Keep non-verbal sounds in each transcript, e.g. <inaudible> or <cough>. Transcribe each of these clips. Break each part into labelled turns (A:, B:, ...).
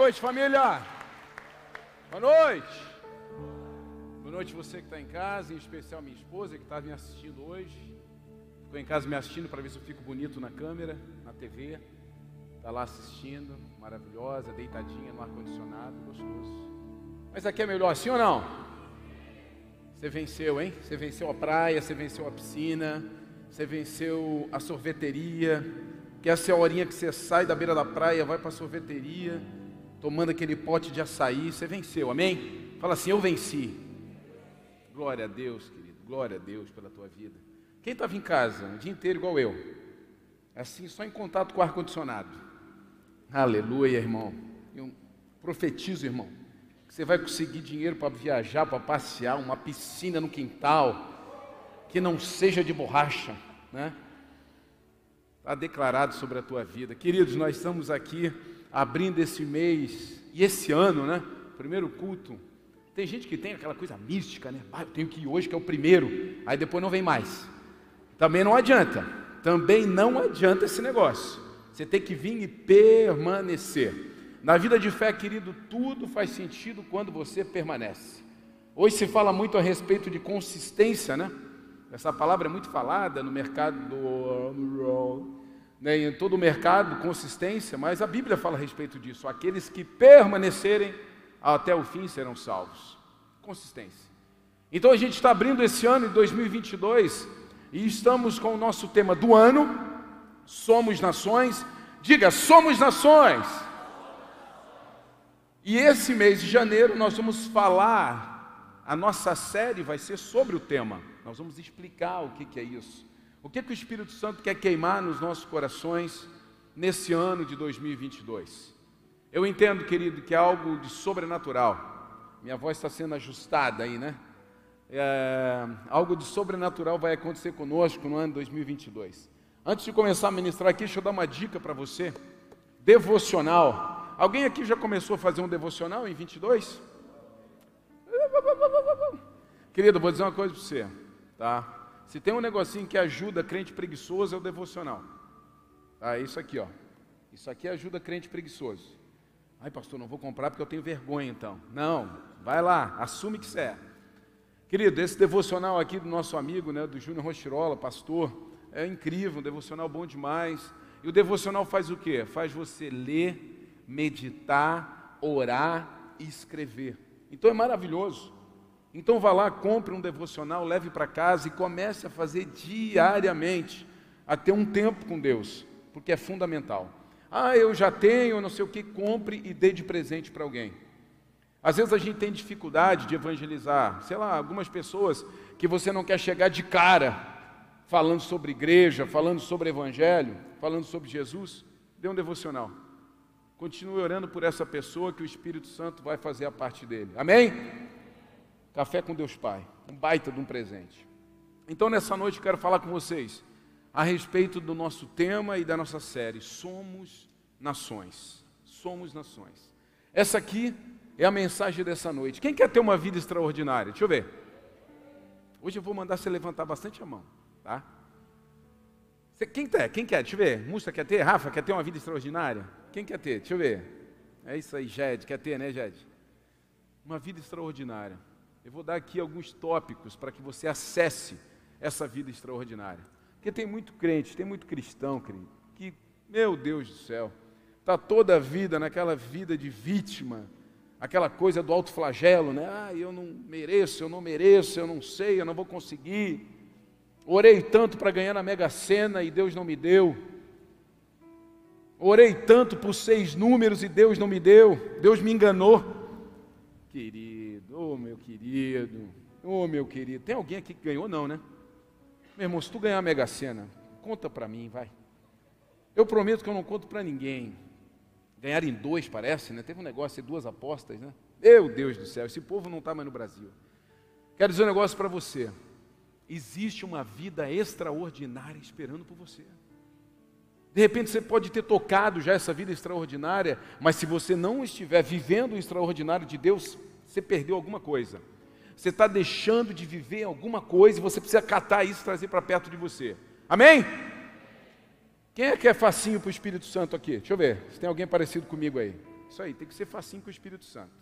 A: noite, família. Boa noite. Boa noite você que está em casa, em especial minha esposa que está me assistindo hoje. Ficou em casa me assistindo para ver se eu fico bonito na câmera, na TV. Está lá assistindo, maravilhosa, deitadinha no ar-condicionado, gostoso. Mas aqui é melhor assim ou não? Você venceu, hein? Você venceu a praia, você venceu a piscina, você venceu a sorveteria, que essa é a horinha que você sai da beira da praia, vai para a sorveteria, tomando aquele pote de açaí, você venceu, amém? Fala assim, eu venci. Glória a Deus, querido, glória a Deus pela tua vida. Quem estava em casa o dia inteiro igual eu? Assim, só em contato com o ar-condicionado. Aleluia, irmão. Eu profetizo, irmão, que você vai conseguir dinheiro para viajar, para passear, uma piscina no quintal, que não seja de borracha, né? Está declarado sobre a tua vida. Queridos, nós estamos aqui abrindo esse mês e esse ano, né? Primeiro culto. Tem gente que tem aquela coisa mística, né? Ah, eu tenho que ir hoje, que é o primeiro, aí depois não vem mais. Também não adianta. Também não adianta esse negócio. Você tem que vir e permanecer. Na vida de fé, querido, tudo faz sentido quando você permanece. Hoje se fala muito a respeito de consistência, né? Essa palavra é muito falada no mercado do né, em todo o mercado, consistência, mas a Bíblia fala a respeito disso. Aqueles que permanecerem até o fim serão salvos. Consistência. Então a gente está abrindo esse ano de 2022 e estamos com o nosso tema do ano, Somos Nações. Diga, somos nações. E esse mês de janeiro nós vamos falar, a nossa série vai ser sobre o tema. Nós vamos explicar o que, que é isso. O que, que o Espírito Santo quer queimar nos nossos corações nesse ano de 2022? Eu entendo, querido, que é algo de sobrenatural. Minha voz está sendo ajustada aí, né? É, algo de sobrenatural vai acontecer conosco no ano 2022. Antes de começar a ministrar aqui, deixa eu dar uma dica para você. Devocional. Alguém aqui já começou a fazer um devocional em 22? Querido, vou dizer uma coisa para você, tá? Se tem um negocinho que ajuda crente preguiçoso, é o devocional. Ah, isso aqui, ó. Isso aqui ajuda crente preguiçoso. Ai, pastor, não vou comprar porque eu tenho vergonha então. Não, vai lá, assume que você é. Querido, esse devocional aqui do nosso amigo, né, do Júnior Rochirola, pastor, é incrível, um devocional bom demais. E o devocional faz o quê? Faz você ler, meditar, orar e escrever. Então é maravilhoso. Então vá lá, compre um devocional, leve para casa e comece a fazer diariamente, a ter um tempo com Deus, porque é fundamental. Ah, eu já tenho, não sei o que, compre e dê de presente para alguém. Às vezes a gente tem dificuldade de evangelizar, sei lá, algumas pessoas que você não quer chegar de cara falando sobre igreja, falando sobre evangelho, falando sobre Jesus, dê um devocional. Continue orando por essa pessoa que o Espírito Santo vai fazer a parte dele. Amém? Café com Deus Pai, um baita de um presente. Então, nessa noite, eu quero falar com vocês a respeito do nosso tema e da nossa série: Somos Nações. Somos Nações. Essa aqui é a mensagem dessa noite. Quem quer ter uma vida extraordinária? Deixa eu ver. Hoje eu vou mandar você levantar bastante a mão, tá? Você, quem quer? Quem quer? Deixa eu ver. Musta quer ter? Rafa quer ter uma vida extraordinária? Quem quer ter? Deixa eu ver. É isso aí, Jed. Quer ter, né, Jed? Uma vida extraordinária. Eu vou dar aqui alguns tópicos para que você acesse essa vida extraordinária. Porque tem muito crente, tem muito cristão, querido, que, meu Deus do céu, está toda a vida naquela vida de vítima, aquela coisa do alto flagelo, né? Ah, eu não mereço, eu não mereço, eu não sei, eu não vou conseguir. Orei tanto para ganhar na Mega Sena e Deus não me deu. Orei tanto por seis números e Deus não me deu. Deus me enganou. Querido Oh, meu querido, oh, meu querido. Tem alguém aqui que ganhou? Não, né? Meu irmão, se tu ganhar a Mega Sena, conta para mim, vai. Eu prometo que eu não conto para ninguém. Ganhar em dois, parece, né? Teve um negócio de duas apostas, né? Meu Deus do céu, esse povo não está mais no Brasil. Quero dizer um negócio para você. Existe uma vida extraordinária esperando por você. De repente você pode ter tocado já essa vida extraordinária, mas se você não estiver vivendo o extraordinário de Deus, você perdeu alguma coisa. Você está deixando de viver alguma coisa e você precisa catar isso e trazer para perto de você. Amém? Quem é que é facinho para o Espírito Santo aqui? Deixa eu ver, se tem alguém parecido comigo aí. Isso aí, tem que ser facinho com o Espírito Santo.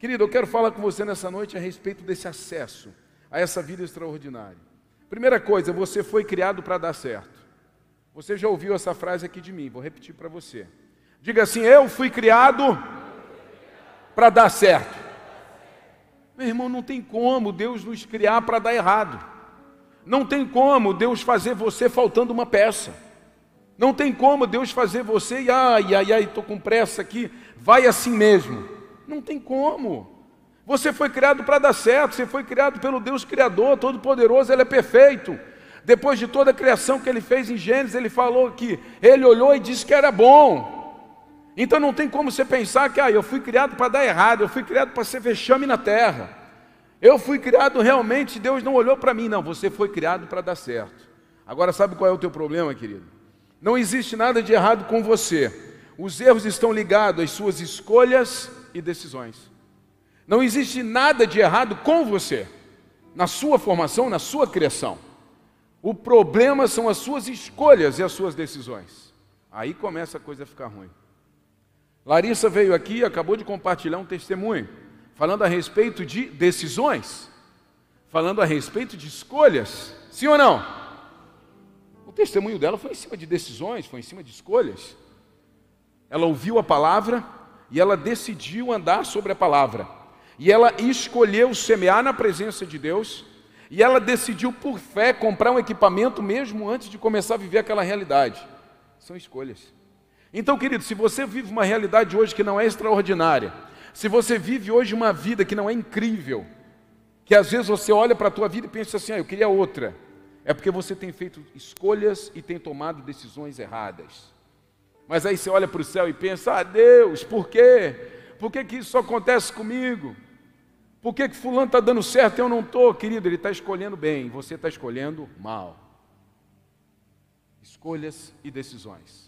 A: Querido, eu quero falar com você nessa noite a respeito desse acesso a essa vida extraordinária. Primeira coisa, você foi criado para dar certo. Você já ouviu essa frase aqui de mim, vou repetir para você. Diga assim: Eu fui criado para dar certo. Meu irmão, não tem como Deus nos criar para dar errado. Não tem como Deus fazer você faltando uma peça. Não tem como Deus fazer você e ai, ai, ai, estou com pressa aqui, vai assim mesmo. Não tem como. Você foi criado para dar certo, você foi criado pelo Deus Criador, Todo-Poderoso, Ele é perfeito. Depois de toda a criação que Ele fez em Gênesis, Ele falou que Ele olhou e disse que era bom. Então não tem como você pensar que ah, eu fui criado para dar errado, eu fui criado para ser vexame na terra. Eu fui criado realmente, Deus não olhou para mim, não, você foi criado para dar certo. Agora sabe qual é o teu problema, querido? Não existe nada de errado com você. Os erros estão ligados às suas escolhas e decisões. Não existe nada de errado com você, na sua formação, na sua criação. O problema são as suas escolhas e as suas decisões. Aí começa a coisa a ficar ruim. Larissa veio aqui e acabou de compartilhar um testemunho, falando a respeito de decisões, falando a respeito de escolhas. Sim ou não? O testemunho dela foi em cima de decisões, foi em cima de escolhas. Ela ouviu a palavra e ela decidiu andar sobre a palavra. E ela escolheu semear na presença de Deus. E ela decidiu, por fé, comprar um equipamento mesmo antes de começar a viver aquela realidade. São escolhas. Então, querido, se você vive uma realidade hoje que não é extraordinária, se você vive hoje uma vida que não é incrível, que às vezes você olha para a tua vida e pensa assim, ah, eu queria outra, é porque você tem feito escolhas e tem tomado decisões erradas. Mas aí você olha para o céu e pensa, ah, Deus, por quê? Por que, que isso acontece comigo? Por que, que fulano está dando certo e eu não estou? Querido, ele está escolhendo bem, você está escolhendo mal. Escolhas e decisões.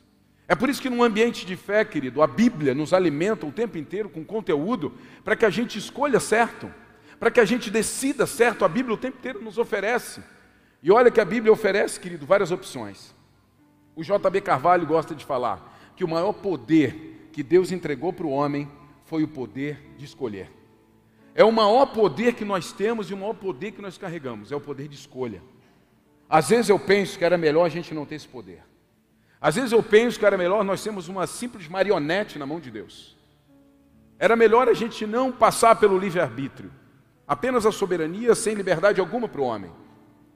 A: É por isso que num ambiente de fé, querido, a Bíblia nos alimenta o tempo inteiro com conteúdo para que a gente escolha certo, para que a gente decida certo. A Bíblia o tempo inteiro nos oferece. E olha que a Bíblia oferece, querido, várias opções. O JB Carvalho gosta de falar que o maior poder que Deus entregou para o homem foi o poder de escolher. É o maior poder que nós temos e o maior poder que nós carregamos, é o poder de escolha. Às vezes eu penso que era melhor a gente não ter esse poder. Às vezes eu penso que era melhor nós termos uma simples marionete na mão de Deus. Era melhor a gente não passar pelo livre-arbítrio, apenas a soberania sem liberdade alguma para o homem.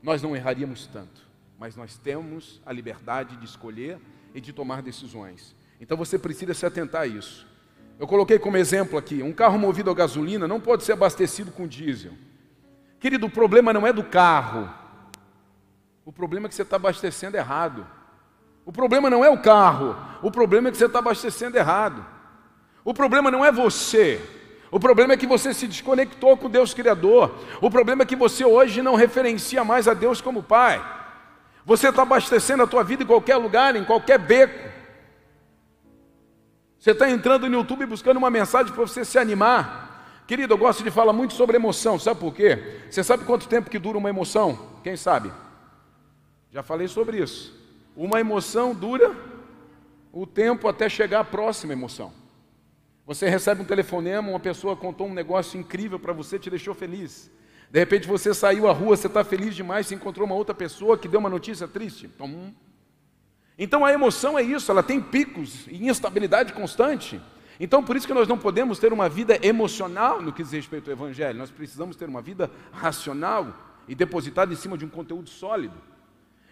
A: Nós não erraríamos tanto, mas nós temos a liberdade de escolher e de tomar decisões. Então você precisa se atentar a isso. Eu coloquei como exemplo aqui: um carro movido a gasolina não pode ser abastecido com diesel. Querido, o problema não é do carro, o problema é que você está abastecendo errado. O problema não é o carro, o problema é que você está abastecendo errado. O problema não é você, o problema é que você se desconectou com Deus Criador. O problema é que você hoje não referencia mais a Deus como Pai. Você está abastecendo a tua vida em qualquer lugar, em qualquer beco. Você está entrando no YouTube buscando uma mensagem para você se animar. Querido, eu gosto de falar muito sobre emoção, sabe por quê? Você sabe quanto tempo que dura uma emoção? Quem sabe? Já falei sobre isso. Uma emoção dura o tempo até chegar à próxima emoção. Você recebe um telefonema, uma pessoa contou um negócio incrível para você, te deixou feliz. De repente você saiu à rua, você está feliz demais, se encontrou uma outra pessoa que deu uma notícia triste. Então a emoção é isso, ela tem picos e instabilidade constante. Então por isso que nós não podemos ter uma vida emocional no que diz respeito ao Evangelho. Nós precisamos ter uma vida racional e depositada em cima de um conteúdo sólido.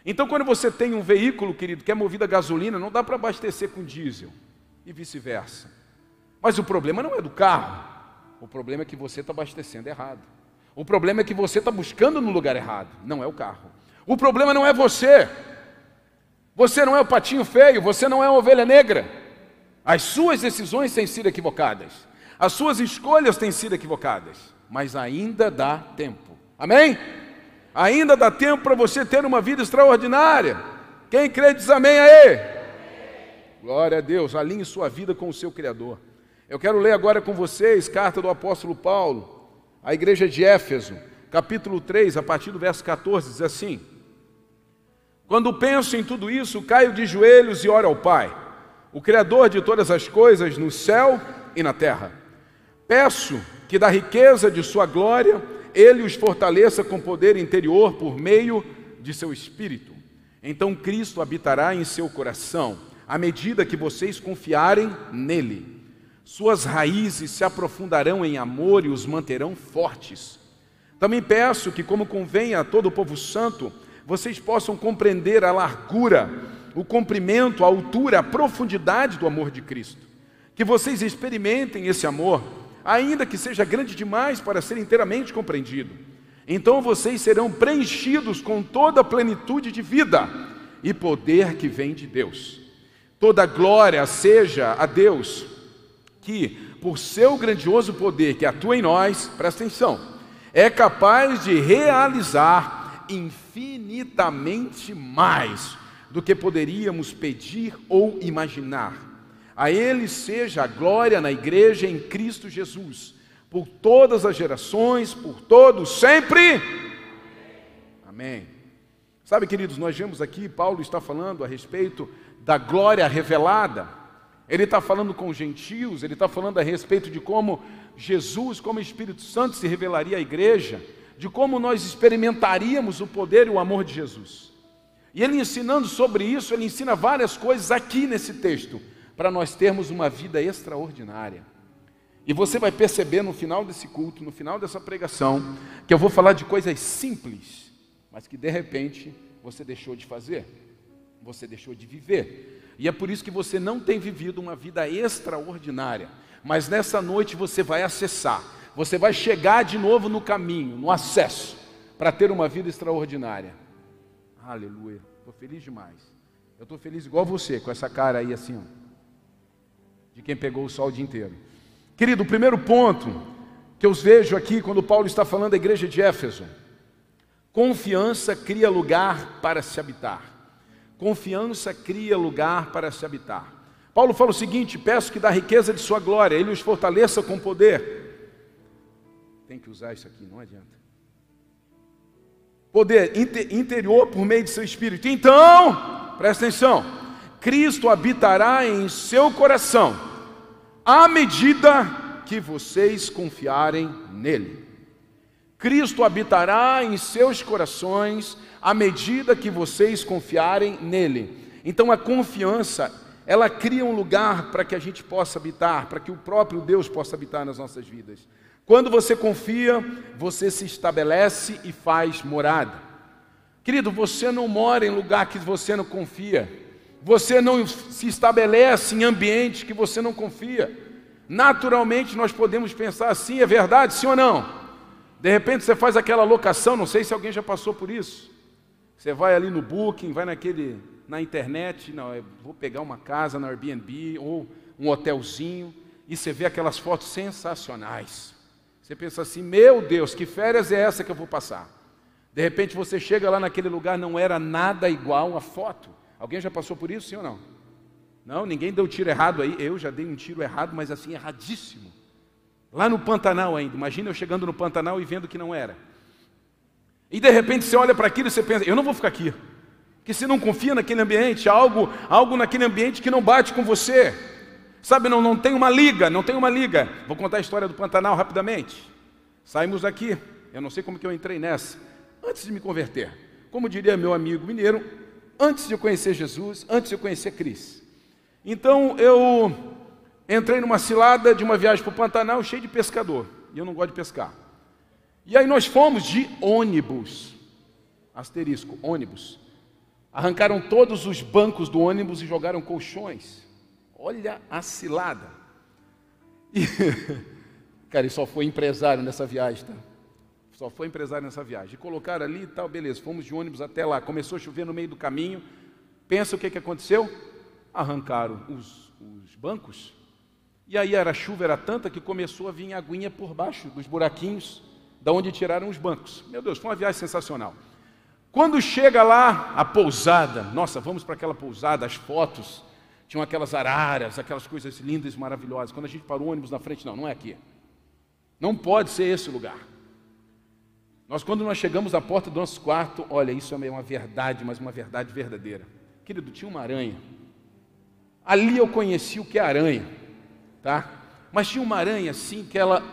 A: Então, quando você tem um veículo, querido, que é movido a gasolina, não dá para abastecer com diesel e vice-versa. Mas o problema não é do carro, o problema é que você está abastecendo errado. O problema é que você está buscando no lugar errado, não é o carro. O problema não é você. Você não é o patinho feio, você não é a ovelha negra. As suas decisões têm sido equivocadas, as suas escolhas têm sido equivocadas, mas ainda dá tempo. Amém? Ainda dá tempo para você ter uma vida extraordinária. Quem crê diz amém aí. Glória a Deus, alinhe sua vida com o seu Criador. Eu quero ler agora com vocês carta do apóstolo Paulo, à igreja de Éfeso, capítulo 3, a partir do verso 14, diz assim: Quando penso em tudo isso, caio de joelhos e oro ao Pai, o Criador de todas as coisas no céu e na terra. Peço que da riqueza de sua glória ele os fortaleça com poder interior por meio de seu espírito. Então Cristo habitará em seu coração, à medida que vocês confiarem nele. Suas raízes se aprofundarão em amor e os manterão fortes. Também peço que, como convém a todo o povo santo, vocês possam compreender a largura, o comprimento, a altura, a profundidade do amor de Cristo. Que vocês experimentem esse amor, ainda que seja grande demais para ser inteiramente compreendido. Então vocês serão preenchidos com toda a plenitude de vida e poder que vem de Deus. Toda glória seja a Deus, que, por seu grandioso poder que atua em nós, presta atenção, é capaz de realizar infinitamente mais do que poderíamos pedir ou imaginar. A Ele seja a glória na igreja em Cristo Jesus, por todas as gerações, por todos, sempre. Amém. Sabe, queridos, nós vemos aqui, Paulo está falando a respeito da glória revelada. Ele está falando com os gentios, ele está falando a respeito de como Jesus, como Espírito Santo, se revelaria à igreja, de como nós experimentaríamos o poder e o amor de Jesus. E ele ensinando sobre isso, ele ensina várias coisas aqui nesse texto, para nós termos uma vida extraordinária. E você vai perceber no final desse culto, no final dessa pregação, que eu vou falar de coisas simples, mas que de repente você deixou de fazer, você deixou de viver. E é por isso que você não tem vivido uma vida extraordinária. Mas nessa noite você vai acessar, você vai chegar de novo no caminho, no acesso, para ter uma vida extraordinária. Aleluia. Estou feliz demais. Eu estou feliz igual você, com essa cara aí assim, ó, de quem pegou o sol o dia inteiro. Querido, o primeiro ponto que eu vejo aqui quando Paulo está falando da igreja de Éfeso, confiança cria lugar para se habitar. Confiança cria lugar para se habitar. Paulo fala o seguinte: peço que da riqueza de sua glória ele os fortaleça com poder. Tem que usar isso aqui, não adianta poder interior por meio de seu espírito. Então, presta atenção: Cristo habitará em seu coração à medida que vocês confiarem nele. Cristo habitará em seus corações à medida que vocês confiarem nele. Então a confiança, ela cria um lugar para que a gente possa habitar, para que o próprio Deus possa habitar nas nossas vidas. Quando você confia, você se estabelece e faz morada. Querido, você não mora em lugar que você não confia. Você não se estabelece em ambiente que você não confia. Naturalmente nós podemos pensar assim, é verdade, sim ou não? De repente você faz aquela locação, não sei se alguém já passou por isso. Você vai ali no Booking, vai naquele na internet, não, eu vou pegar uma casa na Airbnb ou um hotelzinho e você vê aquelas fotos sensacionais. Você pensa assim: meu Deus, que férias é essa que eu vou passar? De repente você chega lá naquele lugar, não era nada igual a foto. Alguém já passou por isso, sim ou não? Não, ninguém deu tiro errado aí. Eu já dei um tiro errado, mas assim, erradíssimo. Lá no Pantanal ainda. Imagina eu chegando no Pantanal e vendo que não era. E de repente você olha para aquilo e você pensa: eu não vou ficar aqui. Porque você não confia naquele ambiente, algo, algo naquele ambiente que não bate com você. Sabe, não, não tem uma liga, não tem uma liga. Vou contar a história do Pantanal rapidamente. Saímos daqui, eu não sei como que eu entrei nessa, antes de me converter. Como diria meu amigo mineiro, antes de eu conhecer Jesus, antes de eu conhecer Cris. Então eu entrei numa cilada de uma viagem para o Pantanal cheio de pescador. E eu não gosto de pescar. E aí nós fomos de ônibus. Asterisco, ônibus. Arrancaram todos os bancos do ônibus e jogaram colchões. Olha a cilada. E, <laughs> cara, ele só foi empresário nessa viagem, tá? Só foi empresário nessa viagem. E colocaram ali e tal, beleza. Fomos de ônibus até lá. Começou a chover no meio do caminho. Pensa o que, que aconteceu? Arrancaram os, os bancos. E aí era, a chuva era tanta que começou a vir aguinha por baixo dos buraquinhos da onde tiraram os bancos. Meu Deus, foi uma viagem sensacional. Quando chega lá a pousada, nossa, vamos para aquela pousada, as fotos, tinham aquelas araras, aquelas coisas lindas e maravilhosas. Quando a gente parou o ônibus na frente, não, não é aqui. Não pode ser esse lugar. Nós, quando nós chegamos à porta do nosso quarto, olha, isso é uma verdade, mas uma verdade verdadeira. Querido, tinha uma aranha. Ali eu conheci o que é aranha, tá? Mas tinha uma aranha assim que ela,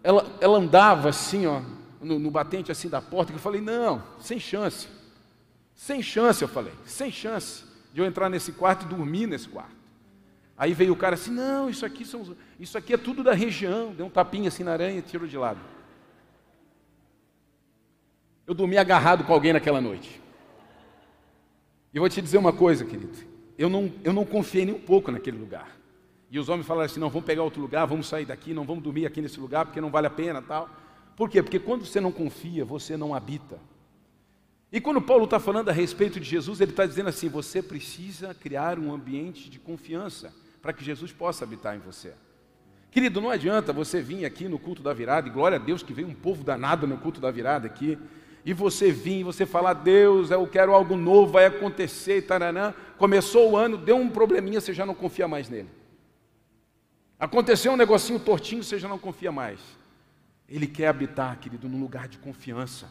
A: ela, ela andava assim, ó, no, no batente assim da porta, que eu falei, não, sem chance. Sem chance, eu falei, sem chance de eu entrar nesse quarto e dormir nesse quarto. Aí veio o cara assim, não, isso aqui, são, isso aqui é tudo da região. Deu um tapinha assim na aranha e tirou de lado. Eu dormi agarrado com alguém naquela noite. E vou te dizer uma coisa, querido. Eu não, eu não confiei nem um pouco naquele lugar. E os homens falaram assim: não, vamos pegar outro lugar, vamos sair daqui, não vamos dormir aqui nesse lugar porque não vale a pena tal. Por quê? Porque quando você não confia, você não habita. E quando Paulo está falando a respeito de Jesus, ele está dizendo assim: você precisa criar um ambiente de confiança para que Jesus possa habitar em você. Querido, não adianta você vir aqui no culto da virada, e glória a Deus que veio um povo danado no culto da virada aqui, e você vir e você falar, Deus, eu quero algo novo, vai acontecer, taranã. Começou o ano, deu um probleminha, você já não confia mais nele. Aconteceu um negocinho tortinho, você já não confia mais. Ele quer habitar, querido, num lugar de confiança.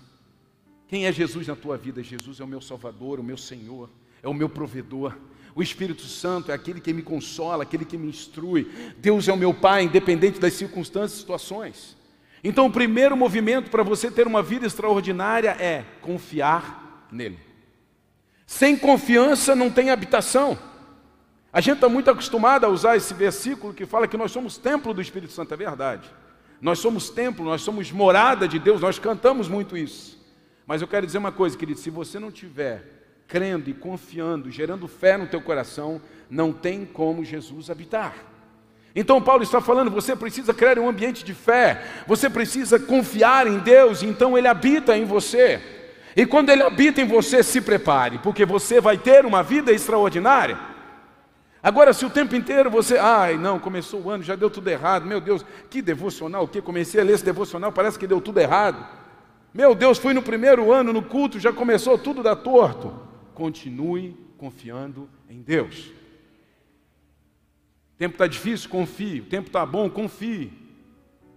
A: Quem é Jesus na tua vida? Jesus é o meu Salvador, o meu Senhor, é o meu provedor, o Espírito Santo é aquele que me consola, aquele que me instrui. Deus é o meu Pai, independente das circunstâncias e situações. Então, o primeiro movimento para você ter uma vida extraordinária é confiar nele. Sem confiança não tem habitação. A gente está muito acostumado a usar esse versículo que fala que nós somos templo do Espírito Santo, é verdade. Nós somos templo, nós somos morada de Deus, nós cantamos muito isso. Mas eu quero dizer uma coisa, querido, se você não tiver crendo e confiando, gerando fé no teu coração, não tem como Jesus habitar. Então Paulo está falando, você precisa criar um ambiente de fé, você precisa confiar em Deus, então ele habita em você. E quando ele habita em você, se prepare, porque você vai ter uma vida extraordinária. Agora, se o tempo inteiro você, ai, não, começou o ano, já deu tudo errado, meu Deus, que devocional, o que? Comecei a ler esse devocional, parece que deu tudo errado. Meu Deus, fui no primeiro ano no culto, já começou tudo dar torto continue confiando em Deus. Tempo está difícil? Confie. O tempo está bom? Confie.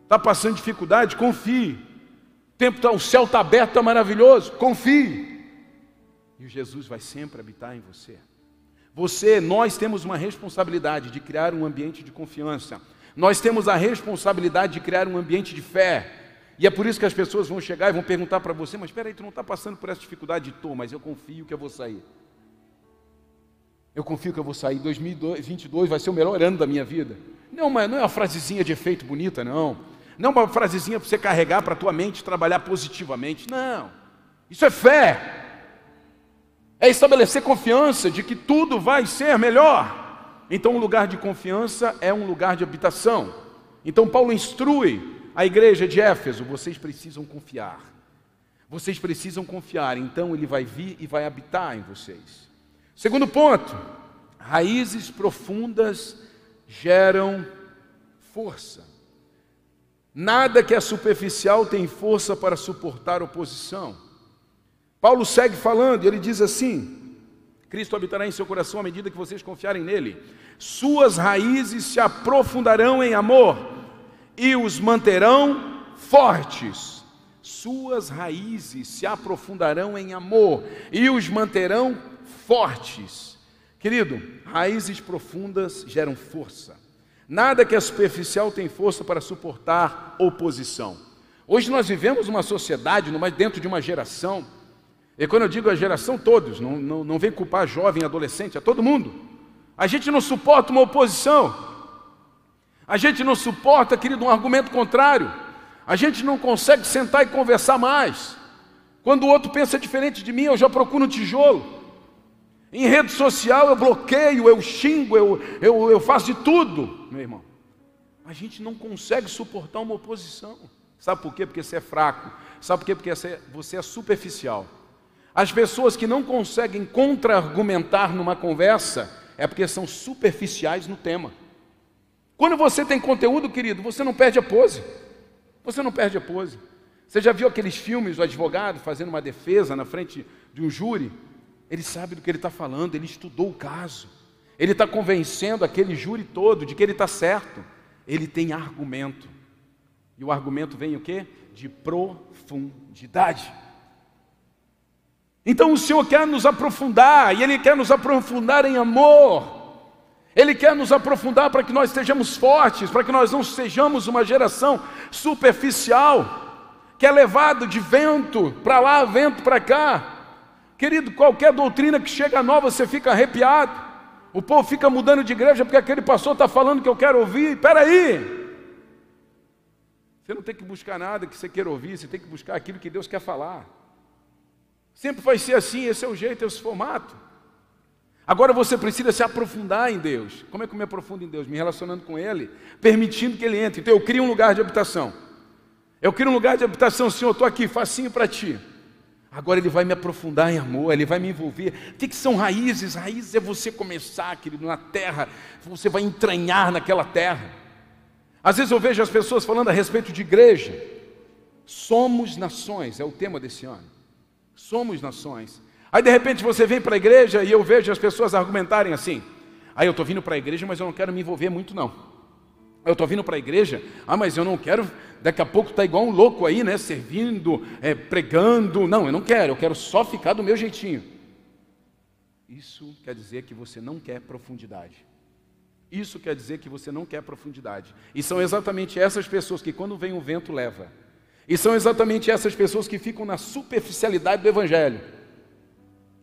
A: Está passando dificuldade? Confie. O, tempo tá, o céu está aberto, está maravilhoso? Confie. E Jesus vai sempre habitar em você. Você, nós temos uma responsabilidade de criar um ambiente de confiança. Nós temos a responsabilidade de criar um ambiente de fé. E é por isso que as pessoas vão chegar e vão perguntar para você, mas espera aí, tu não está passando por essa dificuldade? Estou, mas eu confio que eu vou sair. Eu confio que eu vou sair. 2022 vai ser o melhor ano da minha vida. Não, mas não é uma frasezinha de efeito bonita, não. Não é uma frasezinha para você carregar para a tua mente trabalhar positivamente. Não. Isso é fé. É estabelecer confiança de que tudo vai ser melhor. Então, um lugar de confiança é um lugar de habitação. Então, Paulo instrui a igreja de Éfeso, vocês precisam confiar. Vocês precisam confiar, então ele vai vir e vai habitar em vocês. Segundo ponto, raízes profundas geram força. Nada que é superficial tem força para suportar oposição. Paulo segue falando, ele diz assim: Cristo habitará em seu coração à medida que vocês confiarem nele. Suas raízes se aprofundarão em amor e os manterão fortes. Suas raízes se aprofundarão em amor e os manterão fortes. Querido, raízes profundas geram força. Nada que é superficial tem força para suportar oposição. Hoje nós vivemos uma sociedade, dentro de uma geração, e quando eu digo a geração, todos, não, não, não vem culpar jovem, adolescente, é todo mundo. A gente não suporta uma oposição. A gente não suporta, querido, um argumento contrário. A gente não consegue sentar e conversar mais. Quando o outro pensa diferente de mim, eu já procuro um tijolo. Em rede social eu bloqueio, eu xingo, eu, eu, eu faço de tudo, meu irmão. A gente não consegue suportar uma oposição. Sabe por quê? Porque você é fraco. Sabe por quê? Porque você é superficial. As pessoas que não conseguem contra-argumentar numa conversa é porque são superficiais no tema. Quando você tem conteúdo, querido, você não perde a pose. Você não perde a pose. Você já viu aqueles filmes do advogado fazendo uma defesa na frente de um júri? Ele sabe do que ele está falando, ele estudou o caso. Ele está convencendo aquele júri todo de que ele está certo. Ele tem argumento. E o argumento vem o quê? De profundidade. Então o Senhor quer nos aprofundar, e Ele quer nos aprofundar em amor. Ele quer nos aprofundar para que nós estejamos fortes, para que nós não sejamos uma geração superficial, que é levado de vento para lá, vento para cá. Querido, qualquer doutrina que chega nova, você fica arrepiado. O povo fica mudando de igreja porque aquele pastor está falando que eu quero ouvir. Espera aí! Você não tem que buscar nada que você queira ouvir, você tem que buscar aquilo que Deus quer falar. Sempre vai ser assim, esse é o jeito, esse formato. Agora você precisa se aprofundar em Deus. Como é que eu me aprofundo em Deus? Me relacionando com Ele, permitindo que Ele entre. Então eu crio um lugar de habitação. Eu crio um lugar de habitação, Senhor, eu estou aqui, facinho para Ti. Agora Ele vai me aprofundar em amor, Ele vai me envolver. O que, que são raízes? Raízes é você começar, querido, na terra, você vai entranhar naquela terra. Às vezes eu vejo as pessoas falando a respeito de igreja. Somos nações, é o tema desse ano. Somos nações. Aí de repente você vem para a igreja e eu vejo as pessoas argumentarem assim: aí ah, eu estou vindo para a igreja, mas eu não quero me envolver muito, não. Eu estou vindo para a igreja, ah, mas eu não quero, daqui a pouco está igual um louco aí, né? Servindo, é, pregando. Não, eu não quero, eu quero só ficar do meu jeitinho. Isso quer dizer que você não quer profundidade. Isso quer dizer que você não quer profundidade. E são exatamente essas pessoas que, quando vem o vento, leva. E são exatamente essas pessoas que ficam na superficialidade do Evangelho.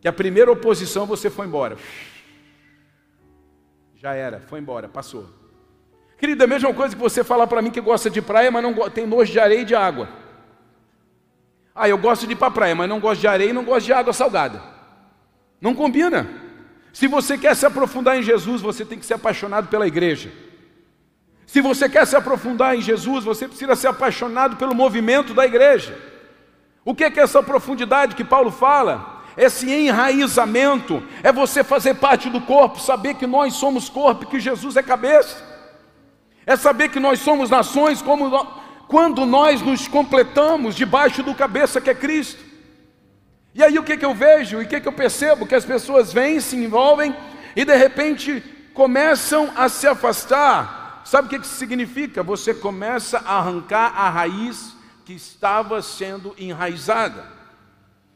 A: Que a primeira oposição você foi embora. Já era, foi embora, passou. Querida, a mesma coisa que você falar para mim que gosta de praia, mas não tem nojo de areia e de água. Ah, eu gosto de ir para a praia, mas não gosto de areia e não gosto de água salgada. Não combina. Se você quer se aprofundar em Jesus, você tem que ser apaixonado pela igreja. Se você quer se aprofundar em Jesus, você precisa ser apaixonado pelo movimento da igreja. O que é, que é essa profundidade que Paulo fala? Esse enraizamento é você fazer parte do corpo, saber que nós somos corpo, que Jesus é cabeça. É saber que nós somos nações como quando nós nos completamos debaixo do cabeça que é Cristo. E aí o que, que eu vejo e o que, que eu percebo? Que as pessoas vêm, se envolvem e de repente começam a se afastar Sabe o que isso significa? Você começa a arrancar a raiz que estava sendo enraizada.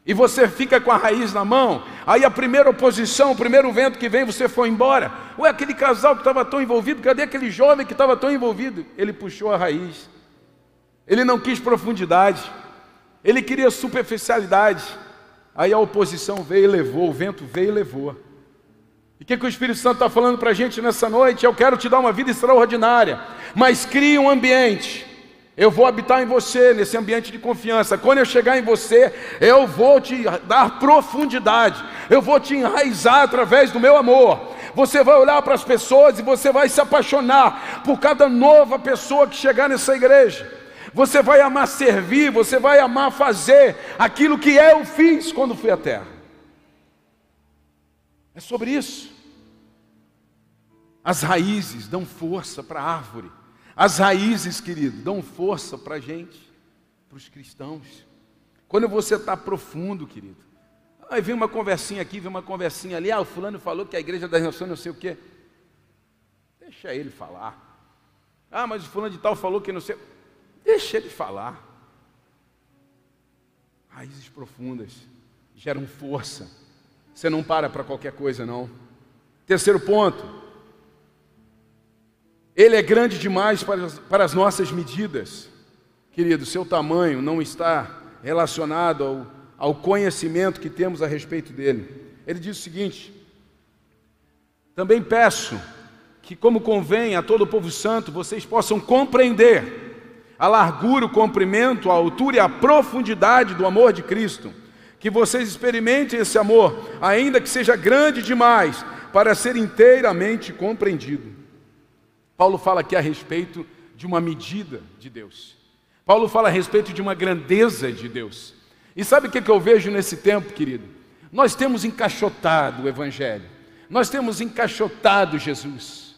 A: E você fica com a raiz na mão, aí a primeira oposição, o primeiro vento que vem, você foi embora. Ué, aquele casal que estava tão envolvido, cadê aquele jovem que estava tão envolvido? Ele puxou a raiz. Ele não quis profundidade. Ele queria superficialidade. Aí a oposição veio e levou, o vento veio e levou. E o que, que o Espírito Santo está falando para a gente nessa noite? Eu quero te dar uma vida extraordinária, mas crie um ambiente. Eu vou habitar em você, nesse ambiente de confiança. Quando eu chegar em você, eu vou te dar profundidade, eu vou te enraizar através do meu amor. Você vai olhar para as pessoas e você vai se apaixonar por cada nova pessoa que chegar nessa igreja. Você vai amar servir, você vai amar fazer aquilo que eu fiz quando fui à terra. É sobre isso. As raízes dão força para a árvore. As raízes, querido, dão força para a gente, para os cristãos. Quando você está profundo, querido. Aí vem uma conversinha aqui, vem uma conversinha ali. Ah, o fulano falou que a igreja das nações não sei o quê. Deixa ele falar. Ah, mas o fulano de tal falou que não sei. Deixa ele falar. Raízes profundas geram força você não para para qualquer coisa, não. Terceiro ponto. Ele é grande demais para, para as nossas medidas. Querido, seu tamanho não está relacionado ao, ao conhecimento que temos a respeito dele. Ele diz o seguinte: Também peço que, como convém a todo o povo santo, vocês possam compreender a largura, o comprimento, a altura e a profundidade do amor de Cristo que vocês experimentem esse amor, ainda que seja grande demais, para ser inteiramente compreendido. Paulo fala aqui a respeito de uma medida de Deus. Paulo fala a respeito de uma grandeza de Deus. E sabe o que eu vejo nesse tempo, querido? Nós temos encaixotado o Evangelho, nós temos encaixotado Jesus,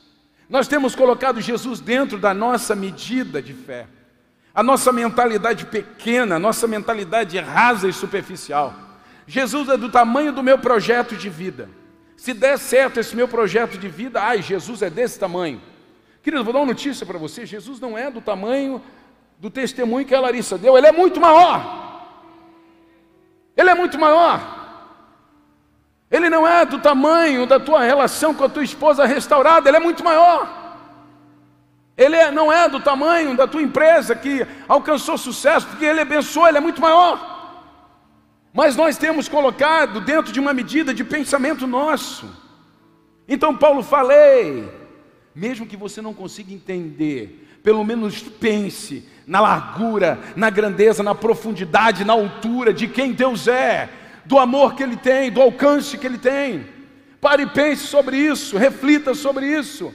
A: nós temos colocado Jesus dentro da nossa medida de fé a nossa mentalidade pequena, a nossa mentalidade rasa e superficial. Jesus é do tamanho do meu projeto de vida. Se der certo esse meu projeto de vida, ai, Jesus é desse tamanho. Querido, vou dar uma notícia para você: Jesus não é do tamanho do testemunho que a Larissa deu, ele é muito maior. Ele é muito maior. Ele não é do tamanho da tua relação com a tua esposa restaurada, ele é muito maior. Ele é, não é do tamanho da tua empresa que alcançou sucesso, porque ele abençoou, ele é muito maior. Mas nós temos colocado dentro de uma medida de pensamento nosso. Então Paulo falei, mesmo que você não consiga entender, pelo menos pense na largura, na grandeza, na profundidade, na altura de quem Deus é, do amor que Ele tem, do alcance que Ele tem. Pare e pense sobre isso, reflita sobre isso.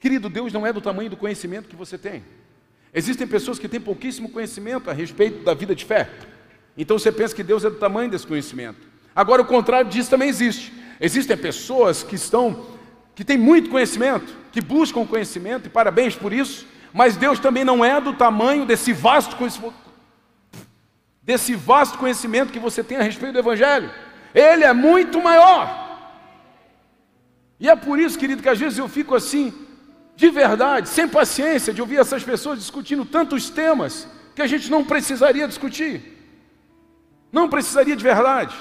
A: Querido, Deus não é do tamanho do conhecimento que você tem. Existem pessoas que têm pouquíssimo conhecimento a respeito da vida de fé. Então você pensa que Deus é do tamanho desse conhecimento. Agora o contrário disso também existe. Existem pessoas que estão que têm muito conhecimento, que buscam conhecimento e parabéns por isso, mas Deus também não é do tamanho desse vasto conhecimento, desse vasto conhecimento que você tem a respeito do evangelho. Ele é muito maior. E é por isso, querido, que às vezes eu fico assim, de verdade, sem paciência de ouvir essas pessoas discutindo tantos temas que a gente não precisaria discutir. Não precisaria de verdade.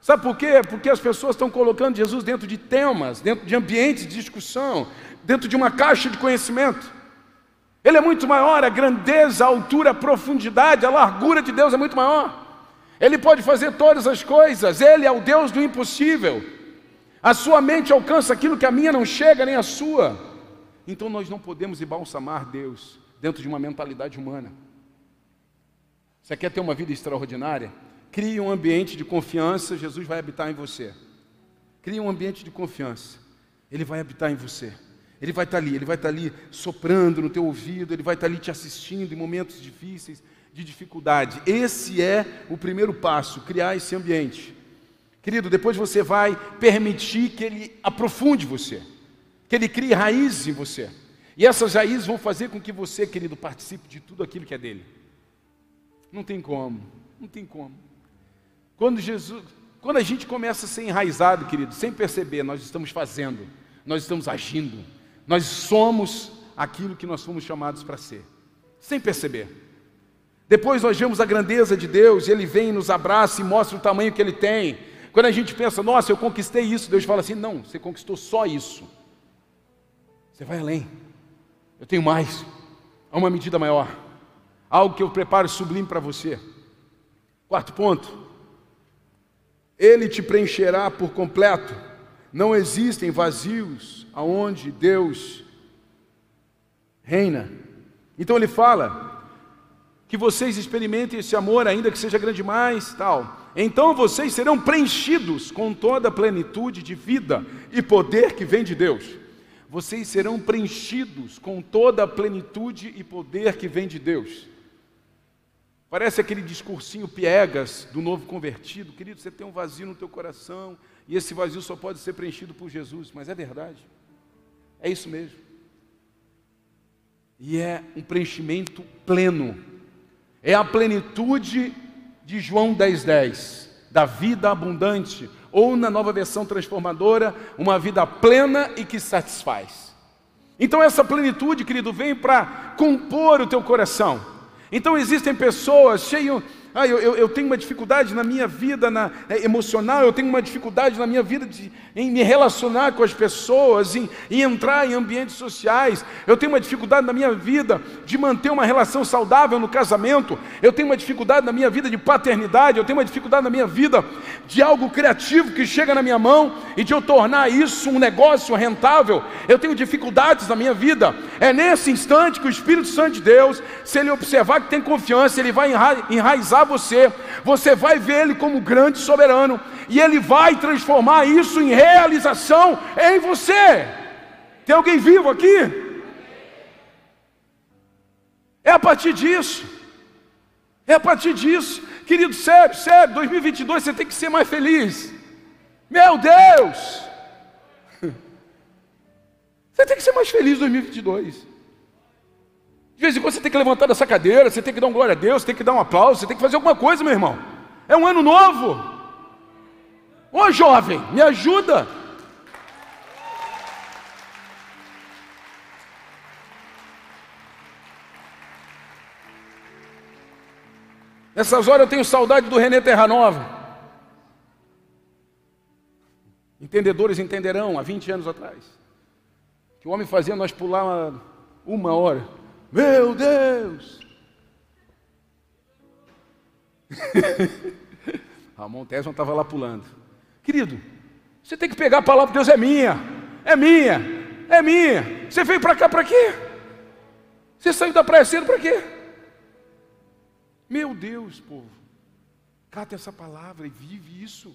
A: Sabe por quê? Porque as pessoas estão colocando Jesus dentro de temas, dentro de ambientes de discussão, dentro de uma caixa de conhecimento. Ele é muito maior, a grandeza, a altura, a profundidade, a largura de Deus é muito maior. Ele pode fazer todas as coisas, Ele é o Deus do impossível. A sua mente alcança aquilo que a minha não chega, nem a sua. Então nós não podemos embalsamar Deus dentro de uma mentalidade humana. Você quer ter uma vida extraordinária? Crie um ambiente de confiança, Jesus vai habitar em você. Crie um ambiente de confiança, Ele vai habitar em você. Ele vai estar ali, ele vai estar ali soprando no teu ouvido, ele vai estar ali te assistindo em momentos difíceis, de dificuldade. Esse é o primeiro passo, criar esse ambiente. Querido, depois você vai permitir que ele aprofunde você, que ele crie raízes em você. E essas raízes vão fazer com que você, querido, participe de tudo aquilo que é dele. Não tem como, não tem como. Quando Jesus, quando a gente começa a ser enraizado, querido, sem perceber, nós estamos fazendo, nós estamos agindo, nós somos aquilo que nós fomos chamados para ser, sem perceber. Depois nós vemos a grandeza de Deus, e Ele vem, nos abraça e mostra o tamanho que Ele tem. Quando a gente pensa, nossa, eu conquistei isso, Deus fala assim: não, você conquistou só isso. Você vai além. Eu tenho mais. Há uma medida maior. Algo que eu preparo sublime para você. Quarto ponto. Ele te preencherá por completo não existem vazios aonde Deus reina. Então ele fala que vocês experimentem esse amor, ainda que seja grande demais, tal. Então vocês serão preenchidos com toda a plenitude de vida e poder que vem de Deus. Vocês serão preenchidos com toda a plenitude e poder que vem de Deus. Parece aquele discursinho piegas do novo convertido. Querido, você tem um vazio no teu coração e esse vazio só pode ser preenchido por Jesus. Mas é verdade. É isso mesmo. E é um preenchimento pleno. É a plenitude de João 10,10, 10, da vida abundante, ou na nova versão transformadora, uma vida plena e que satisfaz. Então essa plenitude, querido, vem para compor o teu coração. Então existem pessoas cheias ah, eu, eu, eu, tenho uma dificuldade na minha vida na, é, emocional, eu tenho uma dificuldade na minha vida de, em me relacionar com as pessoas, em, em, entrar em ambientes sociais, eu tenho uma dificuldade na minha vida de manter uma relação saudável no casamento, eu tenho uma dificuldade na minha vida de paternidade, eu tenho uma dificuldade na minha vida de algo criativo que chega na minha mão e de eu tornar isso um negócio rentável, eu tenho dificuldades na minha vida. É nesse instante que o Espírito Santo de Deus, se ele observar que tem confiança, ele vai enraizar você, você vai ver Ele como grande soberano, e Ele vai transformar isso em realização em você. Tem alguém vivo aqui? É a partir disso, é a partir disso, querido, sério, sério, 2022 você tem que ser mais feliz. Meu Deus! <laughs> Você tem que ser mais feliz em 2022. De vez em quando você tem que levantar dessa cadeira, você tem que dar um glória a Deus, você tem que dar um aplauso, você tem que fazer alguma coisa, meu irmão. É um ano novo. Ô jovem, me ajuda. Nessas horas eu tenho saudade do Renê Terra Nova. Entendedores entenderão, há 20 anos atrás. Que o homem fazia nós pular uma, uma hora. Meu Deus! <laughs> Ramon Tesman estava lá pulando. Querido, você tem que pegar a palavra de Deus, é minha, é minha, é minha. Você veio para cá para quê? Você saiu da praia cedo para quê? Meu Deus, povo, cata essa palavra e vive isso.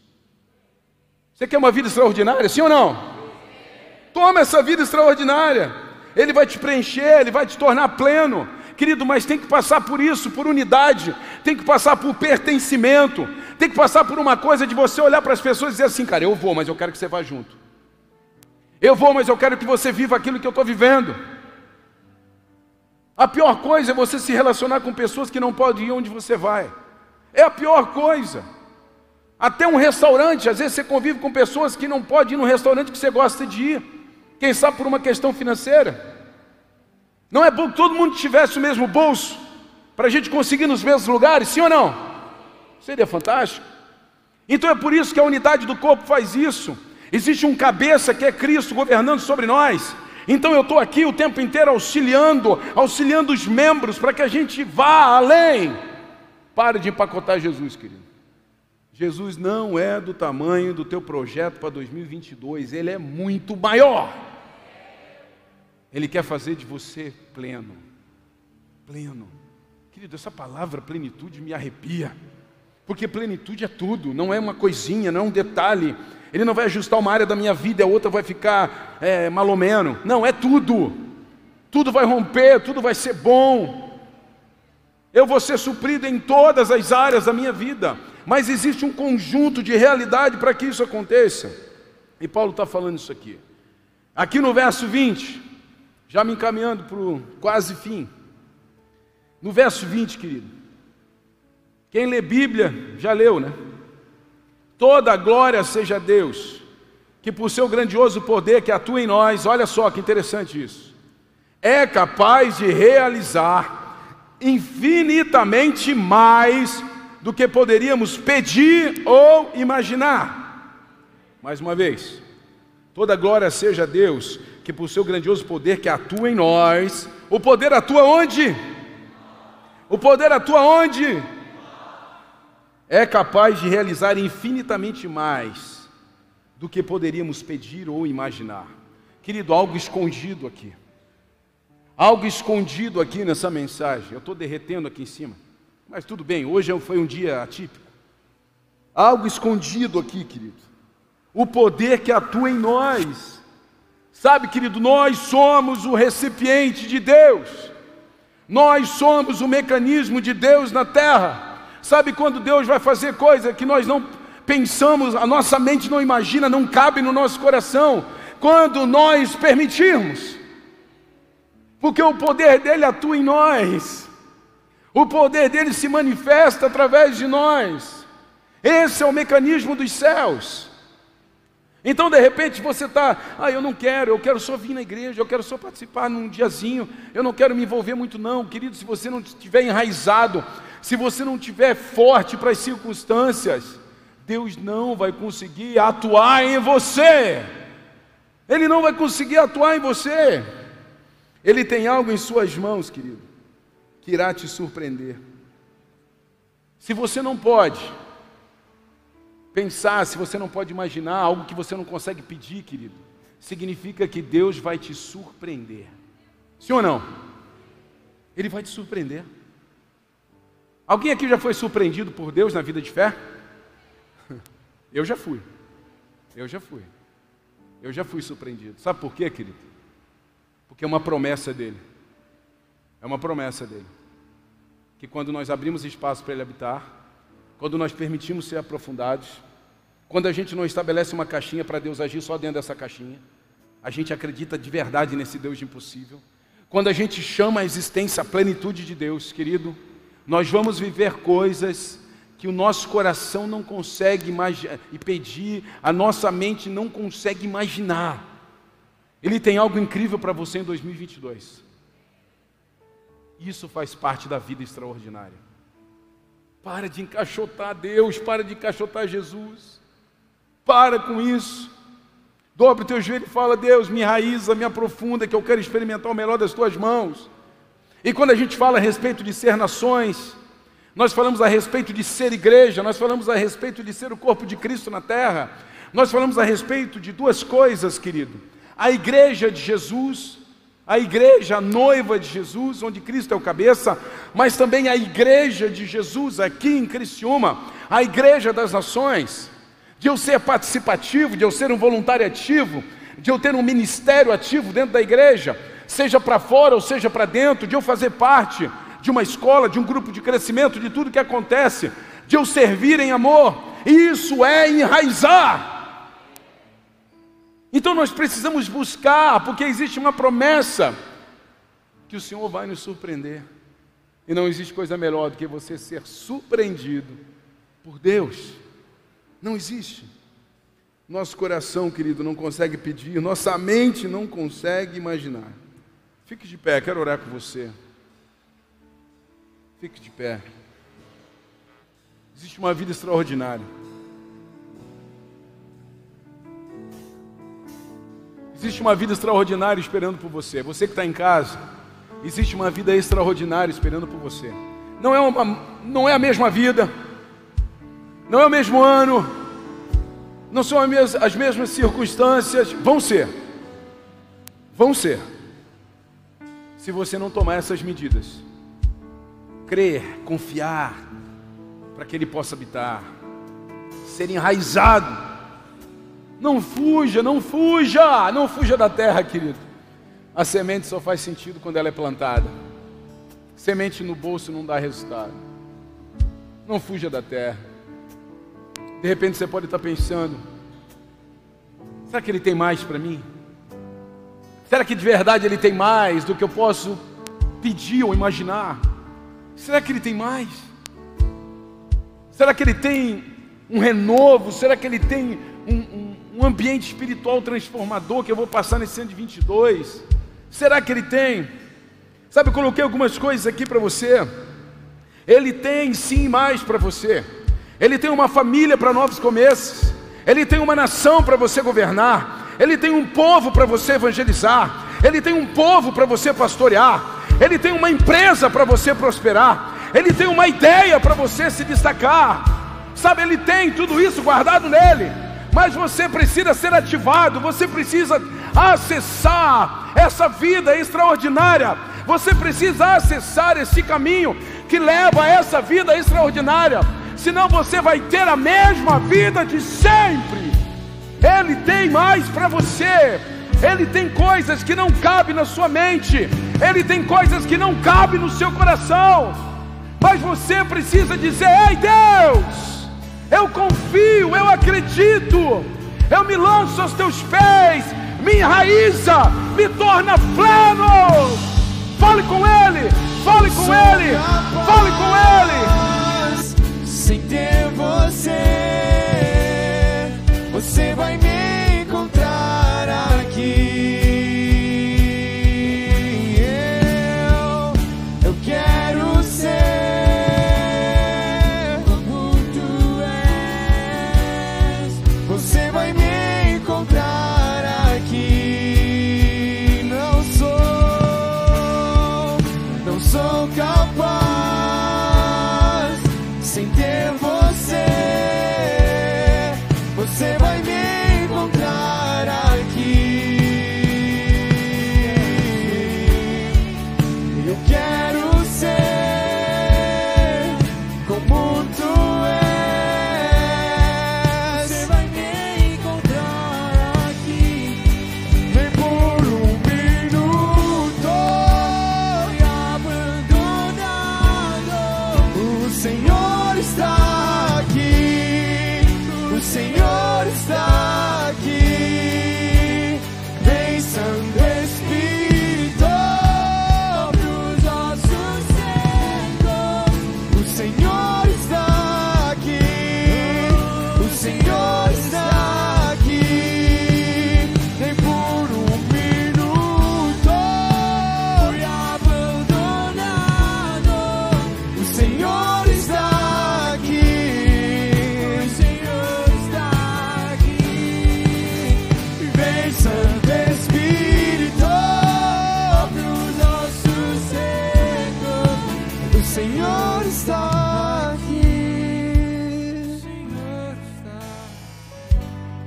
A: Você quer uma vida extraordinária, sim ou não? Toma essa vida extraordinária. Ele vai te preencher, ele vai te tornar pleno. Querido, mas tem que passar por isso, por unidade, tem que passar por pertencimento, tem que passar por uma coisa de você olhar para as pessoas e dizer assim, cara, eu vou, mas eu quero que você vá junto. Eu vou, mas eu quero que você viva aquilo que eu estou vivendo. A pior coisa é você se relacionar com pessoas que não podem ir onde você vai. É a pior coisa. Até um restaurante, às vezes você convive com pessoas que não podem ir no restaurante que você gosta de ir. Quem sabe por uma questão financeira. Não é bom que todo mundo tivesse o mesmo bolso para a gente conseguir nos mesmos lugares, sim ou não? Seria fantástico. Então é por isso que a unidade do corpo faz isso. Existe um cabeça que é Cristo governando sobre nós. Então eu estou aqui o tempo inteiro auxiliando, auxiliando os membros para que a gente vá além. Pare de empacotar Jesus, querido. Jesus não é do tamanho do teu projeto para 2022, ele é muito maior. Ele quer fazer de você pleno. Pleno. Querido, essa palavra plenitude me arrepia. Porque plenitude é tudo, não é uma coisinha, não é um detalhe. Ele não vai ajustar uma área da minha vida, a outra vai ficar é, malomeno. Não, é tudo. Tudo vai romper, tudo vai ser bom. Eu vou ser suprido em todas as áreas da minha vida. Mas existe um conjunto de realidade para que isso aconteça. E Paulo está falando isso aqui. Aqui no verso 20, já me encaminhando para o quase fim. No verso 20, querido. Quem lê Bíblia já leu, né? Toda glória seja a Deus, que por seu grandioso poder que atua em nós, olha só que interessante isso, é capaz de realizar infinitamente mais do que poderíamos pedir ou imaginar. Mais uma vez, toda glória seja a Deus, que por seu grandioso poder que atua em nós, o poder atua onde? O poder atua onde? é capaz de realizar infinitamente mais do que poderíamos pedir ou imaginar. Querido, algo escondido aqui. Algo escondido aqui nessa mensagem. Eu estou derretendo aqui em cima. Mas tudo bem, hoje foi um dia atípico. Algo escondido aqui, querido. O poder que atua em nós. Sabe, querido, nós somos o recipiente de Deus. Nós somos o mecanismo de Deus na terra. Sabe quando Deus vai fazer coisa que nós não pensamos, a nossa mente não imagina, não cabe no nosso coração? Quando nós permitirmos. Porque o poder dele atua em nós. O poder dele se manifesta através de nós. Esse é o mecanismo dos céus. Então, de repente, você está, ah, eu não quero, eu quero só vir na igreja, eu quero só participar num diazinho, eu não quero me envolver muito, não, querido. Se você não estiver enraizado se você não tiver forte para as circunstâncias, Deus não vai conseguir atuar em você. Ele não vai conseguir atuar em você. Ele tem algo em suas mãos, querido, que irá te surpreender. Se você não pode pensar, se você não pode imaginar algo que você não consegue pedir, querido, significa que Deus vai te surpreender. Sim ou não? Ele vai te surpreender. Alguém aqui já foi surpreendido por Deus na vida de fé? <laughs> Eu já fui. Eu já fui. Eu já fui surpreendido. Sabe por quê, querido? Porque é uma promessa dele. É uma promessa dele. Que quando nós abrimos espaço para ele habitar, quando nós permitimos ser aprofundados, quando a gente não estabelece uma caixinha para Deus agir só dentro dessa caixinha, a gente acredita de verdade nesse Deus de impossível. Quando a gente chama a existência a plenitude de Deus, querido, nós vamos viver coisas que o nosso coração não consegue imaginar, e pedir, a nossa mente não consegue imaginar. Ele tem algo incrível para você em 2022. Isso faz parte da vida extraordinária. Para de encaixotar Deus, para de encaixotar Jesus. Para com isso. Dobre o teu joelho e fala: Deus, me raiza, me aprofunda, que eu quero experimentar o melhor das tuas mãos. E quando a gente fala a respeito de ser nações, nós falamos a respeito de ser igreja, nós falamos a respeito de ser o corpo de Cristo na terra, nós falamos a respeito de duas coisas, querido: a igreja de Jesus, a igreja, a noiva de Jesus, onde Cristo é o cabeça, mas também a igreja de Jesus aqui em Criciúma, a igreja das nações de eu ser participativo, de eu ser um voluntário ativo, de eu ter um ministério ativo dentro da igreja, seja para fora ou seja para dentro, de eu fazer parte de uma escola, de um grupo de crescimento, de tudo que acontece, de eu servir em amor, isso é enraizar. Então nós precisamos buscar, porque existe uma promessa que o Senhor vai nos surpreender. E não existe coisa melhor do que você ser surpreendido por Deus. Não existe. Nosso coração, querido, não consegue pedir, nossa mente não consegue imaginar. Fique de pé, quero orar com você. Fique de pé. Existe uma vida extraordinária. Existe uma vida extraordinária esperando por você. Você que está em casa, existe uma vida extraordinária esperando por você. Não é, uma, não é a mesma vida não é o mesmo ano, não são as mesmas circunstâncias, vão ser, vão ser, se você não tomar essas medidas, crer, confiar, para que Ele possa habitar, ser enraizado, não fuja, não fuja, não fuja da terra, querido. A semente só faz sentido quando ela é plantada. Semente no bolso não dá resultado. Não fuja da terra. De repente você pode estar pensando: será que ele tem mais para mim? Será que de verdade ele tem mais do que eu posso pedir ou imaginar? Será que ele tem mais? Será que ele tem um renovo? Será que ele tem um, ambiente espiritual transformador que eu vou passar nesse ano de 22? Será que ele tem? Sabe, eu coloquei algumas coisas aqui para você. Ele tem sim mais para você. Ele tem uma família para novos começos, Ele tem uma nação para você governar, Ele tem um povo para você evangelizar, Ele tem um povo para você pastorear, Ele tem uma empresa para você prosperar, Ele tem uma ideia para você se destacar, sabe? Ele tem tudo isso guardado nele, mas você precisa ser ativado, você precisa acessar essa vida extraordinária, você precisa acessar esse caminho que leva a essa vida extraordinária senão você vai ter a mesma vida de sempre. Ele tem mais para você. Ele tem coisas que não cabem na sua mente. Ele tem coisas que não cabem no seu coração. Mas você precisa dizer: Ei Deus, eu confio, eu acredito. Eu me lanço aos teus pés, me enraiza, me torna pleno. Fale com Ele, fale com Ele, fale com Ele
B: sem ter você, você vai me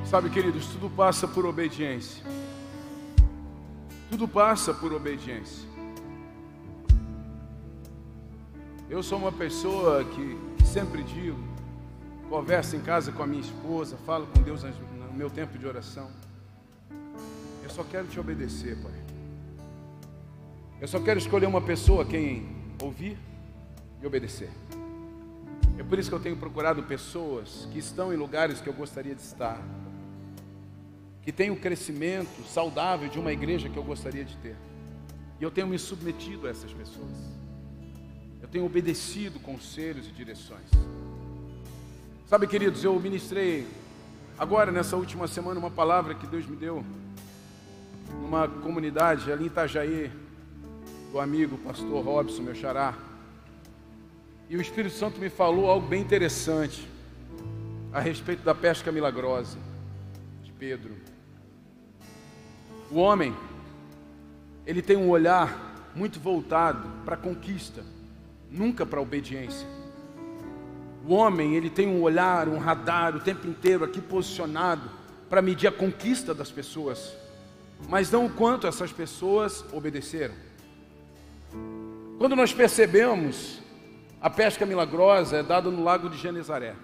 A: Sabe, queridos, tudo passa por obediência. Tudo passa por obediência. Eu sou uma pessoa que sempre digo, converso em casa com a minha esposa, falo com Deus no meu tempo de oração. Eu só quero te obedecer, Pai. Eu só quero escolher uma pessoa quem ouvir e obedecer. É por isso que eu tenho procurado pessoas que estão em lugares que eu gostaria de estar, que têm o crescimento saudável de uma igreja que eu gostaria de ter. E eu tenho me submetido a essas pessoas. Eu tenho obedecido conselhos e direções. Sabe, queridos, eu ministrei agora nessa última semana uma palavra que Deus me deu numa comunidade ali em Itajaí, do amigo pastor Robson, meu xará. E o Espírito Santo me falou algo bem interessante a respeito da pesca milagrosa de Pedro. O homem, ele tem um olhar muito voltado para a conquista, nunca para a obediência. O homem, ele tem um olhar, um radar o tempo inteiro aqui posicionado para medir a conquista das pessoas, mas não o quanto essas pessoas obedeceram. Quando nós percebemos a pesca milagrosa é dada no lago de Genezaré.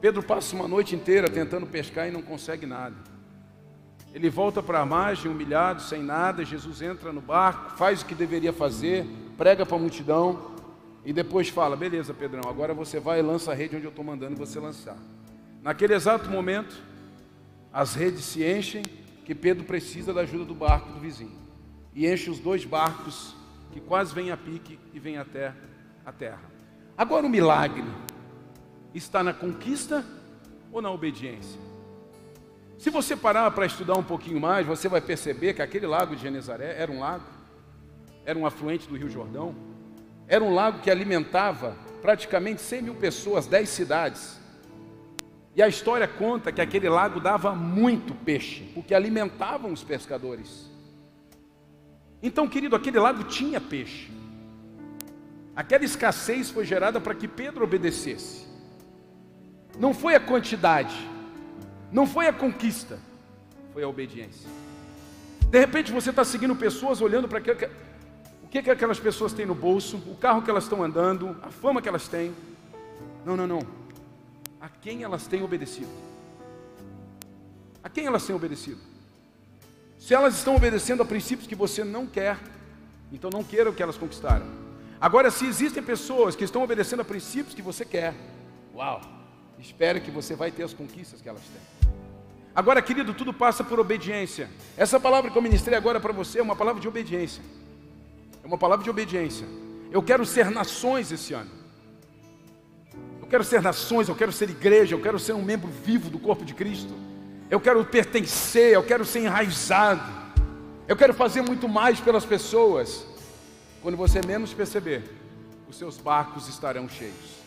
A: Pedro passa uma noite inteira tentando pescar e não consegue nada. Ele volta para a margem, humilhado, sem nada. Jesus entra no barco, faz o que deveria fazer, prega para a multidão e depois fala: Beleza, Pedrão, agora você vai e lança a rede onde eu estou mandando você lançar. Naquele exato momento, as redes se enchem, que Pedro precisa da ajuda do barco do vizinho. E enche os dois barcos que quase vêm a pique e vêm até a terra. Agora o milagre está na conquista ou na obediência? Se você parar para estudar um pouquinho mais, você vai perceber que aquele lago de Genezaré era um lago, era um afluente do Rio Jordão, era um lago que alimentava praticamente 100 mil pessoas, 10 cidades. E a história conta que aquele lago dava muito peixe, porque alimentavam os pescadores. Então, querido, aquele lago tinha peixe. Aquela escassez foi gerada para que Pedro obedecesse. Não foi a quantidade, não foi a conquista, foi a obediência. De repente você está seguindo pessoas olhando para o que, que aquelas pessoas têm no bolso, o carro que elas estão andando, a fama que elas têm. Não, não, não. A quem elas têm obedecido? A quem elas têm obedecido? Se elas estão obedecendo a princípios que você não quer, então não queira o que elas conquistaram. Agora, se existem pessoas que estão obedecendo a princípios que você quer, uau, espero que você vai ter as conquistas que elas têm. Agora, querido, tudo passa por obediência. Essa palavra que eu ministrei agora para você é uma palavra de obediência. É uma palavra de obediência. Eu quero ser nações esse ano. Eu quero ser nações, eu quero ser igreja, eu quero ser um membro vivo do corpo de Cristo. Eu quero pertencer, eu quero ser enraizado. Eu quero fazer muito mais pelas pessoas. Quando você menos perceber, os seus barcos estarão cheios.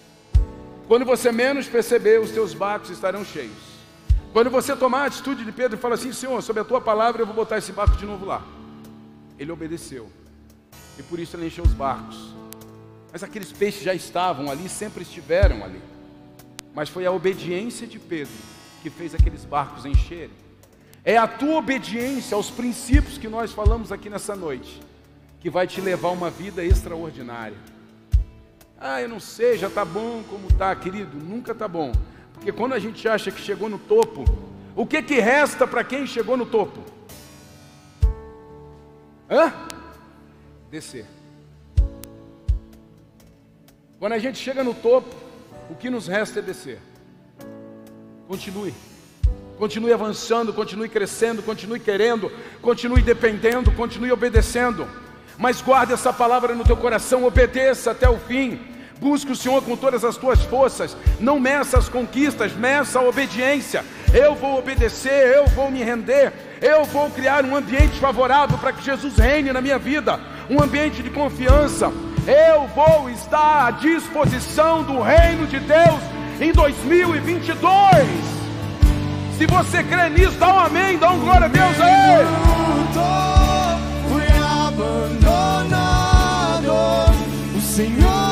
A: Quando você menos perceber, os seus barcos estarão cheios. Quando você tomar a atitude de Pedro e falar assim: Senhor, sobre a tua palavra eu vou botar esse barco de novo lá. Ele obedeceu. E por isso ele encheu os barcos. Mas aqueles peixes já estavam ali, sempre estiveram ali. Mas foi a obediência de Pedro que fez aqueles barcos encherem. É a tua obediência aos princípios que nós falamos aqui nessa noite que vai te levar a uma vida extraordinária. Ah, eu não sei, já está bom como está, querido. Nunca está bom. Porque quando a gente acha que chegou no topo, o que, que resta para quem chegou no topo? Hã? Descer. Quando a gente chega no topo, o que nos resta é descer. Continue. Continue avançando, continue crescendo, continue querendo, continue dependendo, continue obedecendo mas guarde essa palavra no teu coração, obedeça até o fim. Busque o Senhor com todas as tuas forças. Não meça as conquistas, meça a obediência. Eu vou obedecer, eu vou me render. Eu vou criar um ambiente favorável para que Jesus reine na minha vida, um ambiente de confiança. Eu vou estar à disposição do reino de Deus em 2022. Se você crê nisso, dá um amém, dá um glória a Deus aí.
B: Senhor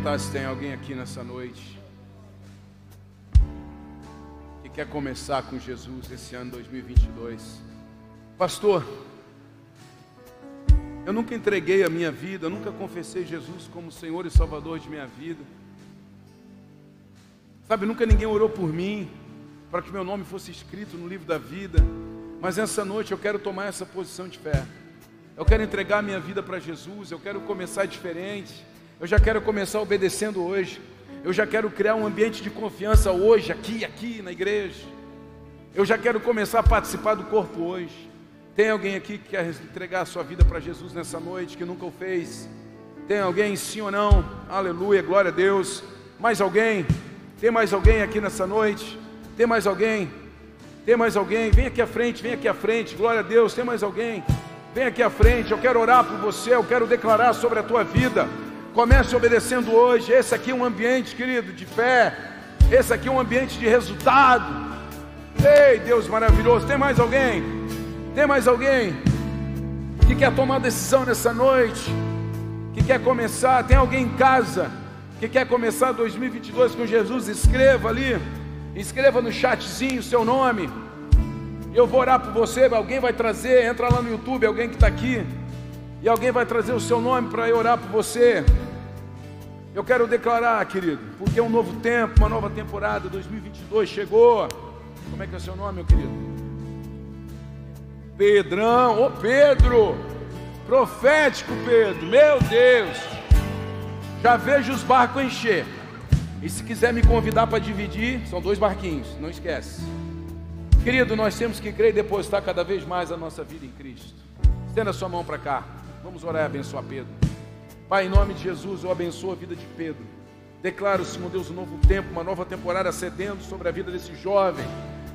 A: perguntar se tem alguém aqui nessa noite que quer começar com Jesus esse ano 2022. Pastor, eu nunca entreguei a minha vida, nunca confessei Jesus como Senhor e Salvador de minha vida. Sabe, nunca ninguém orou por mim para que meu nome fosse escrito no livro da vida. Mas essa noite eu quero tomar essa posição de fé. Eu quero entregar minha vida para Jesus, eu quero começar diferente. Eu já quero começar obedecendo hoje. Eu já quero criar um ambiente de confiança hoje, aqui, aqui na igreja. Eu já quero começar a participar do corpo hoje. Tem alguém aqui que quer entregar a sua vida para Jesus nessa noite, que nunca o fez? Tem alguém, sim ou não? Aleluia, glória a Deus. Mais alguém? Tem mais alguém aqui nessa noite? Tem mais alguém? Tem mais alguém? Vem aqui à frente, vem aqui à frente. Glória a Deus. Tem mais alguém? Vem aqui à frente. Eu quero orar por você, eu quero declarar sobre a tua vida. Comece obedecendo hoje. Esse aqui é um ambiente, querido, de fé. Esse aqui é um ambiente de resultado. Ei, Deus maravilhoso. Tem mais alguém? Tem mais alguém que quer tomar decisão nessa noite? Que quer começar? Tem alguém em casa que quer começar 2022 com Jesus? Escreva ali, escreva no chatzinho o seu nome. Eu vou orar por você. Alguém vai trazer, entra lá no YouTube, alguém que está aqui, e alguém vai trazer o seu nome para orar por você. Eu quero declarar, querido, porque é um novo tempo, uma nova temporada, 2022 chegou. Como é que é o seu nome, meu querido? Pedrão, ô Pedro, profético Pedro, meu Deus, já vejo os barcos encher. E se quiser me convidar para dividir, são dois barquinhos, não esquece. Querido, nós temos que crer e depositar cada vez mais a nossa vida em Cristo. Estenda a sua mão para cá. Vamos orar e abençoar Pedro. Pai, em nome de Jesus, eu abençoo a vida de Pedro. Declaro, Senhor Deus, um novo tempo, uma nova temporada cedendo sobre a vida desse jovem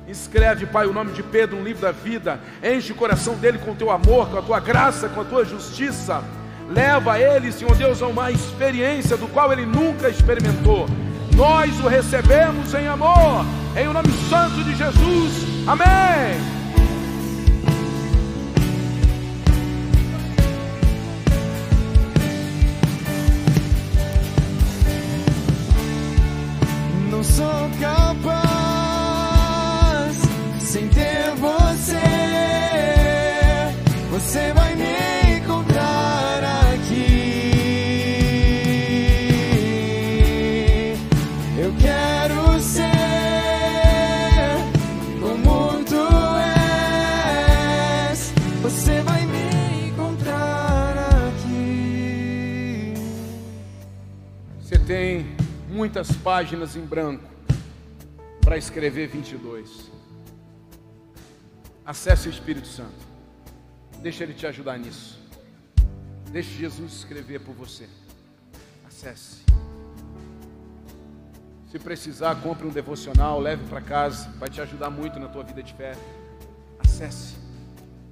A: Escreve, Pai, o nome de Pedro no livro da vida. Enche o coração dele com o teu amor, com a tua graça, com a tua justiça. Leva ele, Senhor Deus, a uma experiência do qual ele nunca experimentou. Nós o recebemos em amor, em o nome santo de Jesus. Amém. Muitas páginas em branco para escrever 22. Acesse o Espírito Santo. Deixa ele te ajudar nisso. Deixe Jesus escrever por você. Acesse. Se precisar, compre um devocional, leve para casa, vai te ajudar muito na tua vida de fé. Acesse.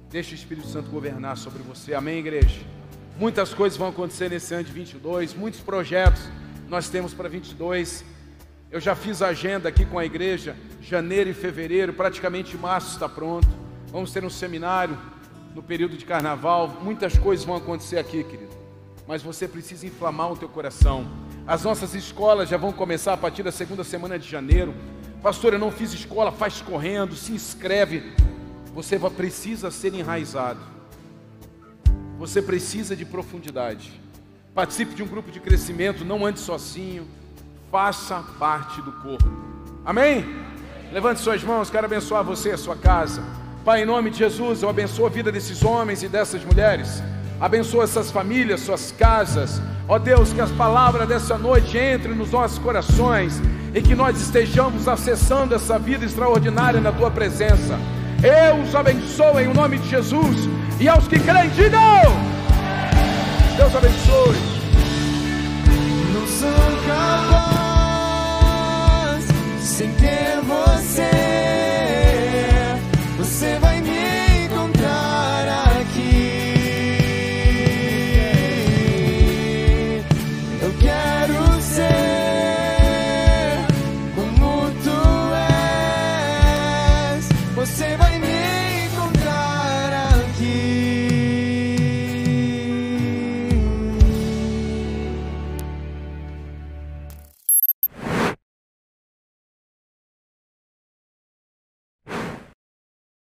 A: Deixe o Espírito Santo governar sobre você. Amém, igreja. Muitas coisas vão acontecer nesse ano de 22, muitos projetos nós temos para 22. Eu já fiz a agenda aqui com a igreja, janeiro e fevereiro, praticamente março está pronto. Vamos ter um seminário no período de carnaval. Muitas coisas vão acontecer aqui, querido. Mas você precisa inflamar o teu coração. As nossas escolas já vão começar a partir da segunda semana de janeiro. Pastor, eu não fiz escola, faz correndo, se inscreve. Você precisa ser enraizado. Você precisa de profundidade. Participe de um grupo de crescimento, não ande sozinho. Faça parte do corpo. Amém? Levante suas mãos, quero abençoar você e a sua casa. Pai, em nome de Jesus, eu abençoo a vida desses homens e dessas mulheres. Abençoa essas famílias, suas casas. Ó Deus, que as palavras dessa noite entrem nos nossos corações e que nós estejamos acessando essa vida extraordinária na tua presença. Eu os abençoo em nome de Jesus. E aos que creem, digam: Deus abençoe. Não sou capaz sem ter você.